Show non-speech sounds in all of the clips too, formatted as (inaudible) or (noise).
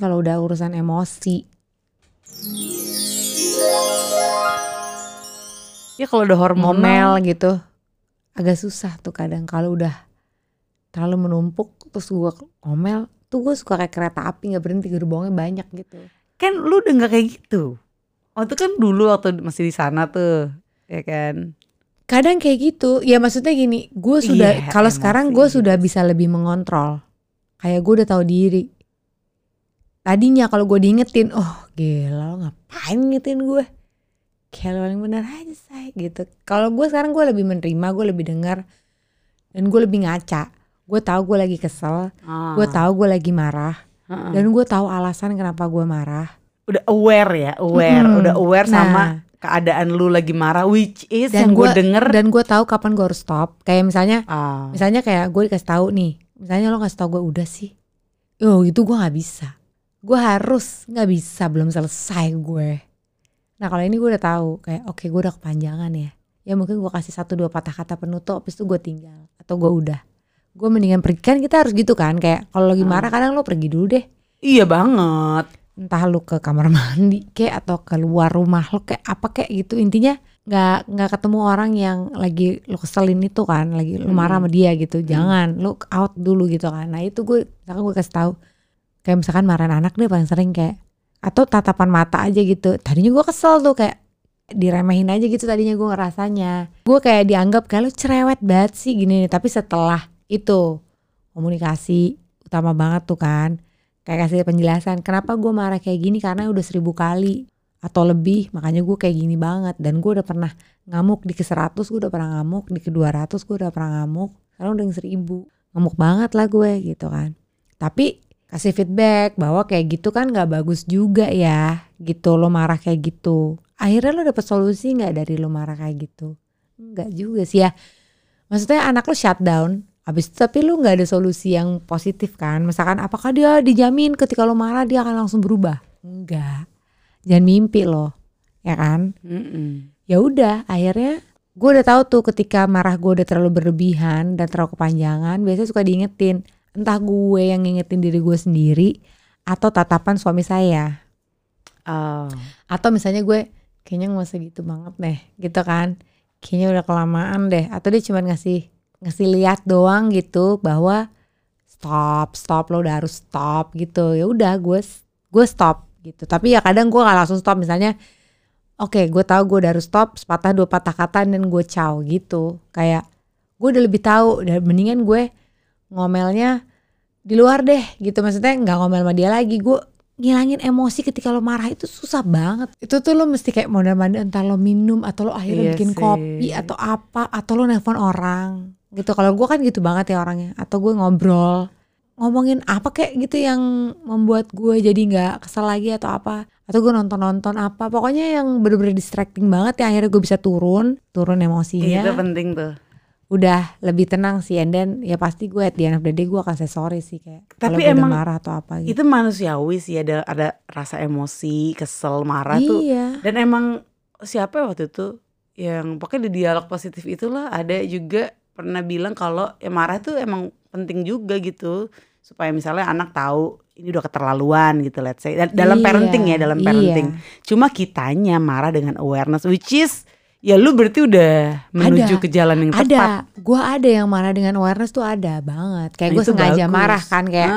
kalau udah urusan emosi. Ya kalau udah hormonal gitu. Agak susah tuh kadang kalau udah terlalu menumpuk terus gue ngomel tuh gue suka kayak kereta api nggak berhenti gerbongnya banyak gitu. kan lu udah nggak kayak gitu. Waktu kan dulu waktu masih di sana tuh, ya kan. Kadang kayak gitu, ya maksudnya gini, gue sudah Iya, kalau sekarang gue sudah bisa lebih mengontrol. Kayak gue udah tahu diri. Tadinya kalau gue diingetin, oh gila lo ngapain ngingetin gue? Kayak lo paling bener aja say gitu. Kalau gue sekarang gue lebih menerima, gue lebih dengar dan gue lebih ngaca. Gue tahu gue lagi kesel, Ah, gue tahu gue lagi marah, heeh. dan gue tahu alasan kenapa gue marah. udah aware ya, aware, Mm-mm. udah aware Nah. sama keadaan lu lagi marah, which is Dan yang gue gua- denger. Dan gue tahu kapan gue harus stop. Kayak misalnya Ah, misalnya kayak gue dikasih tahu nih misalnya lo kasih tahu gue udah sih oh itu gue nggak bisa gue harus nggak bisa belum selesai gue. Nah kalau ini gue udah tahu kayak oke gue udah kepanjangan ya. Ya mungkin gue kasih satu dua patah kata penutup habis itu gue tinggal atau gue udah. Gue mendingan pergi. Kan kita harus gitu kan kayak kalau lagi Hmm. marah kadang lo pergi dulu deh. Iya banget. entah lu ke kamar mandi kek atau keluar rumah lo kayak apa kayak gitu. Intinya nggak nggak ketemu orang yang lagi lo keselin itu kan lagi lu marah sama dia gitu. Jangan lu out dulu gitu kan. Nah itu gue misalkan gue kasih tahu kayak misalkan marahin anak deh paling sering kayak atau tatapan mata aja gitu. Tadinya gue kesel tuh kayak diremehin aja gitu tadinya gue ngerasanya. Gue kayak dianggap kayak lu cerewet banget sih gini nih. Tapi setelah itu komunikasi utama banget tuh kan. Kayak kasih penjelasan kenapa gue marah kayak gini? Karena udah seribu kali atau lebih. Makanya gue kayak gini banget. Dan gue udah pernah ngamuk di ke 100 gue udah pernah ngamuk di ke 200 gue udah pernah ngamuk. Sekarang udah yang seribu. Ngamuk banget lah gue gitu kan. Tapi kasih feedback bahwa kayak gitu kan nggak bagus juga ya gitu lo marah kayak gitu. Akhirnya lo dapet solusi nggak dari lo marah kayak gitu? Nggak juga sih ya. Maksudnya anak lo shutdown habis itu tapi lu nggak ada solusi yang positif kan? Misalkan apakah dia dijamin ketika lo marah dia akan langsung berubah? Enggak jangan mimpi lo ya kan? Ya udah akhirnya gue udah tahu tuh ketika marah gue udah terlalu berlebihan dan terlalu kepanjangan biasanya suka diingetin entah gue yang ngingetin diri gue sendiri atau tatapan suami saya. Oh. atau misalnya gue kayaknya nggak usah gitu banget deh gitu kan. Kayaknya udah kelamaan deh. Atau dia cuma ngasih ngasih lihat doang gitu bahwa stop stop lo udah harus stop gitu. Ya udah gue gue stop gitu. Tapi ya kadang gue gak langsung stop. Misalnya oke gue tahu gue udah harus stop sepatah dua patah kata dan gue caw gitu. Kayak gue udah lebih tahu dan mendingan gue ngomelnya di luar deh gitu. Maksudnya nggak ngomel sama dia lagi. Gue ngilangin emosi ketika lo marah itu susah banget. Itu tuh lo mesti kayak mondar mandir entah lo minum atau lo akhirnya Iya bikin sih. kopi atau apa atau lo nelpon orang. Gitu. Kalau gue kan gitu banget ya orangnya. Atau gue ngobrol ngomongin apa kayak gitu yang membuat gue jadi nggak kesel lagi atau apa. Atau gue nonton nonton apa. Pokoknya yang bener-bener distracting banget ya akhirnya gue bisa turun turun emosinya. Itu penting tuh. Udah lebih tenang sih. And then ya pasti gue at the end of the day gue akan sorry sih kayak Tapi emang marah atau apa gitu. Itu manusiawi sih ada ada rasa emosi, kesel, marah tuh. iya. Dan emang siapa ya waktu itu yang pokoknya di dialog positif itulah ada juga pernah bilang kalau ya marah tuh emang penting juga gitu. Supaya misalnya anak tahu ini udah keterlaluan gitu let's say. Da- dalam Iya, parenting ya dalam iya. parenting. Cuma kitanya marah dengan awareness which is ya lu berarti udah menuju Ada. ke jalan yang tepat. Ada gue ada yang marah dengan awareness tuh ada banget. Kayak Nah, gue sengaja bagus. marah kan kayak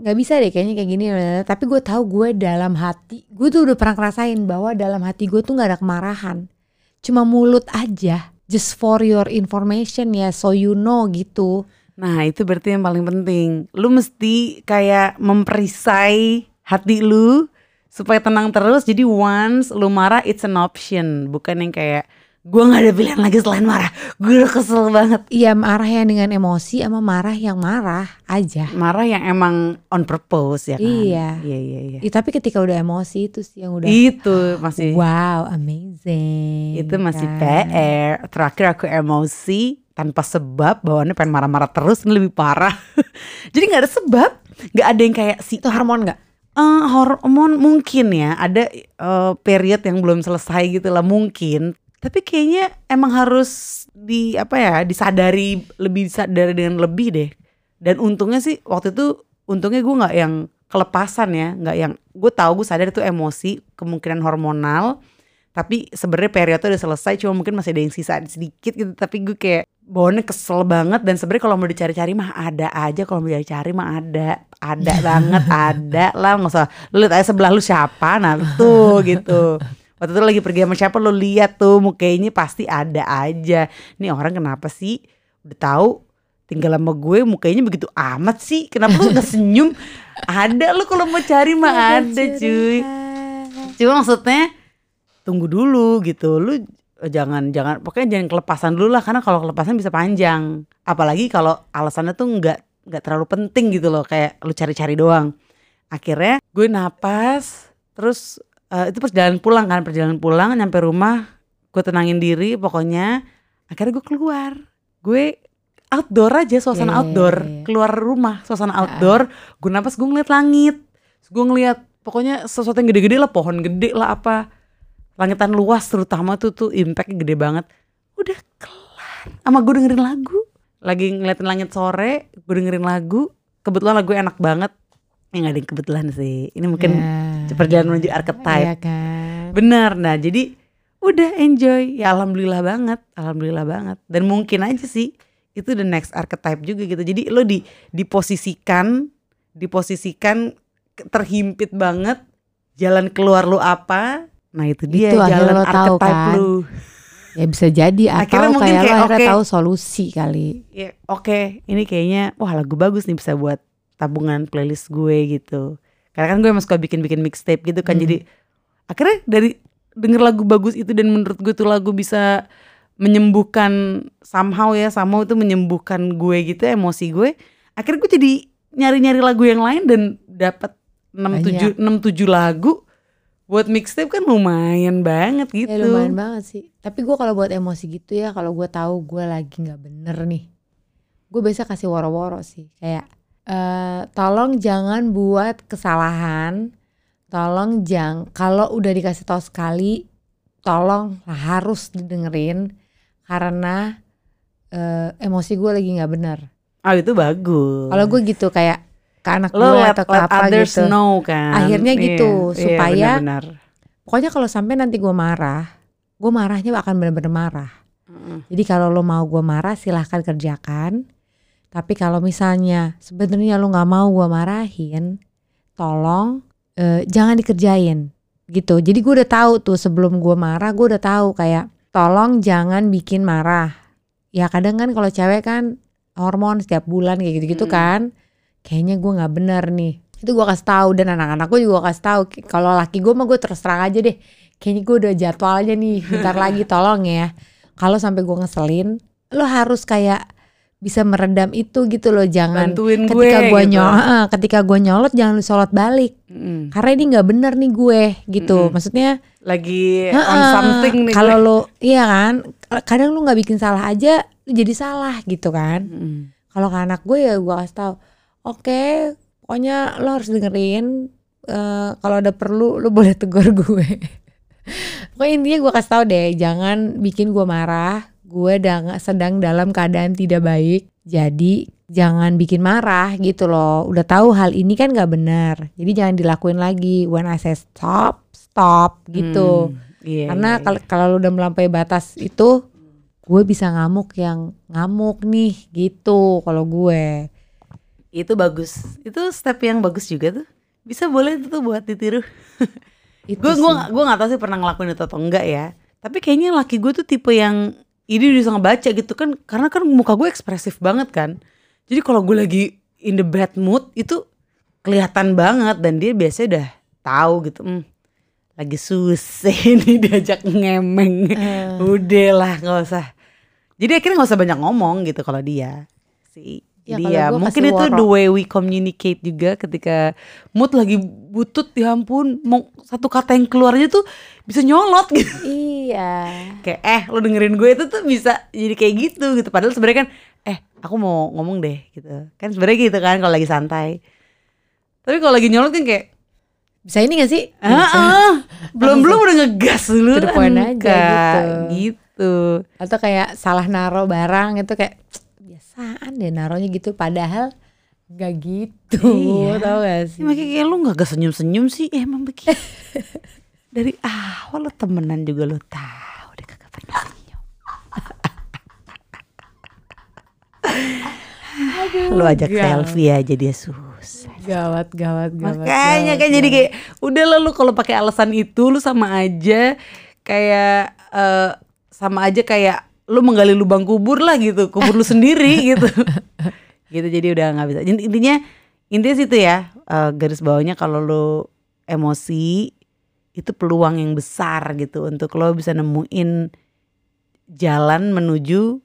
nggak bisa deh kayaknya kayak gini tapi gue tahu gue dalam hati gue tuh udah pernah ngerasain bahwa dalam hati gue tuh nggak ada kemarahan. Cuma mulut aja just for your information ya so you know gitu. Nah itu berarti yang paling penting. Lu mesti kayak memperisai hati lu supaya tenang terus. Jadi once lu marah it's an option, bukan yang kayak gue nggak ada pilihan lagi selain marah. Gue udah kesel banget. Iya marah yang dengan emosi sama marah yang marah aja Marah yang emang on purpose ya kan. Iya. Iya iya iya. Ih, tapi ketika udah emosi itu sih yang udah Itu masih wow amazing itu masih kan. PR. Terakhir aku emosi tanpa sebab bawaannya pengen marah-marah terus ini lebih parah. (laughs) Jadi nggak ada sebab, nggak ada yang kayak si itu hormon nggak Eh, hormon mungkin ya. Ada eh, period yang belum selesai gitu lah mungkin. Tapi kayaknya emang harus di apa ya disadari lebih disadari dengan lebih deh. Dan untungnya sih waktu itu untungnya gue nggak yang kelepasan ya. Nggak yang gue tahu gue sadar itu emosi kemungkinan hormonal. Tapi sebenarnya periode udah selesai cuma mungkin masih ada yang sisa sedikit gitu. Tapi gue kayak bawaannya kesel banget dan sebenarnya kalau mau dicari-cari mah ada aja kalau mau dicari mah ada ada banget (laughs) ada lah nggak usah. Lu lihat aja sebelah lu siapa nah tuh gitu. Waktu itu lagi pergi sama siapa lu lihat tuh mukanya pasti ada aja. Nih orang kenapa sih? Udah tahu tinggal sama gue mukanya begitu amat sih? Kenapa lu nggak senyum? Ada lu kalau mau cari mah ada cuy. cuma maksudnya tunggu dulu gitu. Lu jangan jangan pokoknya jangan kelepasan dulu lah karena kalau kelepasan bisa panjang. Apalagi kalau alasannya tuh nggak nggak terlalu penting gitu loh kayak lu cari-cari doang. Akhirnya gue napas terus eh, itu perjalanan pulang kan perjalanan pulang nyampe rumah gue tenangin diri pokoknya. Akhirnya gue keluar. Gue outdoor aja suasana iya, outdoor. Keluar rumah suasana outdoor. Gue napas gue ngeliat langit. Gue ngeliat pokoknya sesuatu yang gede-gede lah pohon gede lah apa langitan luas terutama tuh tuh impactnya gede banget. Udah kelar. Sama gue dengerin lagu. Lagi ngeliatin langit sore gue dengerin lagu. Kebetulan lagu enak banget. Ya nggak ada yang kebetulan sih. Ini mungkin Ya. perjalanan menuju archetype. Iya kan. bener nah jadi udah enjoy. Ya alhamdulillah banget. Alhamdulillah banget. Dan mungkin aja sih itu the next archetype juga gitu. Jadi lo di diposisikan diposisikan terhimpit banget. Jalan keluar lu apa nah itu dia Itu jalan lo tahu kan. lu Ya bisa jadi atau Akhirnya mungkin kayak lo kayak, akhirnya oke. tahu solusi kali. ya oke ini kayaknya wah lagu bagus nih bisa buat tabungan playlist gue gitu karena kan gue emang suka bikin-bikin mixtape gitu kan Hmm. jadi akhirnya dari denger lagu bagus itu dan menurut gue tuh lagu bisa menyembuhkan somehow ya somehow itu menyembuhkan gue gitu emosi gue akhirnya gue jadi nyari-nyari lagu yang lain dan dapat 6 7 6 7 lagu buat mixtape kan lumayan banget gitu. Ya lumayan banget sih. Tapi gue kalau buat emosi gitu ya, kalau gue tahu gue lagi nggak bener nih, gue biasa kasih woro-woro sih. Kayak eh tolong jangan buat kesalahan. Tolong jangan kalau udah dikasih tahu sekali, tolong harus didengerin karena eh, emosi gue lagi nggak bener. Oh itu bagus. Kalau gue gitu kayak ke anak lo gue let, atau ke let apa gitu. know kan. Akhirnya Iya, gitu, iya, supaya- benar-benar. Pokoknya kalau sampai nanti gue marah, gue marahnya akan bener-bener marah. Mm-mm. Jadi kalau lo mau gue marah silahkan kerjakan. Tapi kalau misalnya sebenarnya lo nggak mau gue marahin, tolong eh, jangan dikerjain gitu. Jadi gue udah tahu tuh sebelum gue marah, gue udah tahu kayak tolong jangan bikin marah. Ya kadang kan kalau cewek kan hormon setiap bulan kayak gitu-gitu Mm. kan. Kayaknya gue nggak bener nih. Itu gue kasih tahu dan anak-anak gue juga kasih tahu. Kalau laki gue mah gue terus terang aja deh. Kayaknya gue udah jadwalnya nih. Bentar lagi tolong ya kalau sampai gue ngeselin lo harus kayak bisa meredam itu gitu loh jangan Bantuin gue ketika gue gitu. nyolot ketika gue nyolot jangan lu sholat balik Mm-mm. karena ini nggak bener nih gue gitu Mm-mm. maksudnya Lagi on something nih. kalau lo iya kan kadang lu nggak bikin salah aja lu jadi salah gitu kan Mm-mm. kalau ke anak gue ya gue kasih tahu oke pokoknya lo harus dengerin eh, kalau ada perlu lo (laughs) boleh tegur gue. Pokoknya intinya gue kasih tahu deh jangan bikin gue marah gue dang- sedang dalam keadaan tidak baik. Jadi jangan bikin marah gitu loh. Udah tahu hal ini kan gak benar. Jadi jangan dilakuin lagi. When I say stop stop gitu. Hmm, iya, karena iya, kalau kalau udah melampaui batas itu gue bisa ngamuk yang ngamuk nih gitu kalau gue. iya. Itu bagus. Itu step yang bagus juga tuh. Bisa boleh itu tuh buat ditiru. itu gue gue gue nggak tahu sih pernah ngelakuin itu atau enggak ya tapi kayaknya laki gue tuh tipe yang ini bisa ngebaca gitu kan karena kan muka gue ekspresif banget kan jadi kalau gue lagi in the bad mood itu kelihatan banget dan dia biasanya udah tahu gitu hmm, lagi susah (laughs) nih diajak ngemeng Eh. udah lah nggak usah jadi akhirnya nggak usah banyak ngomong gitu kalau dia sih Ya, ya gue mungkin itu the way we communicate juga ketika mood lagi butut ya ampun mau satu kata yang keluar aja tuh bisa nyolot (laughs) gitu. Iya. Kayak eh lo dengerin gue itu tuh bisa jadi kayak gitu gitu. Padahal sebenarnya kan eh aku mau ngomong deh gitu. Kan sebenarnya gitu kan kalau lagi santai. Tapi kalau lagi nyolot kan kayak bisa ini gak sih? Ah, ah, belum belum udah ngegas dulu To the point aja gitu. gitu. Atau kayak salah naro barang itu kayak "Cek, biasaan deh naronya gitu padahal Gak gitu, Iya. tau gak sih? Ya, makanya kayak lu gak senyum-senyum sih ya emang begitu. (laughs) Dari awal lu temenan juga lu tahu deh kagak pernah senyum. lu ajak gawat. selfie aja dia susah. Gawat, gawat, gawat. Makanya gawat, kan jadi kayak udah lah lu kalau pakai alasan itu lu sama aja kayak eh, sama aja kayak lu menggali lubang kubur lah gitu, kubur lu sendiri (laughs) gitu. gitu jadi udah nggak bisa. Inti- Intinya intinya situ ya eh, garis bawahnya kalau lu emosi itu peluang yang besar gitu untuk lo bisa nemuin jalan menuju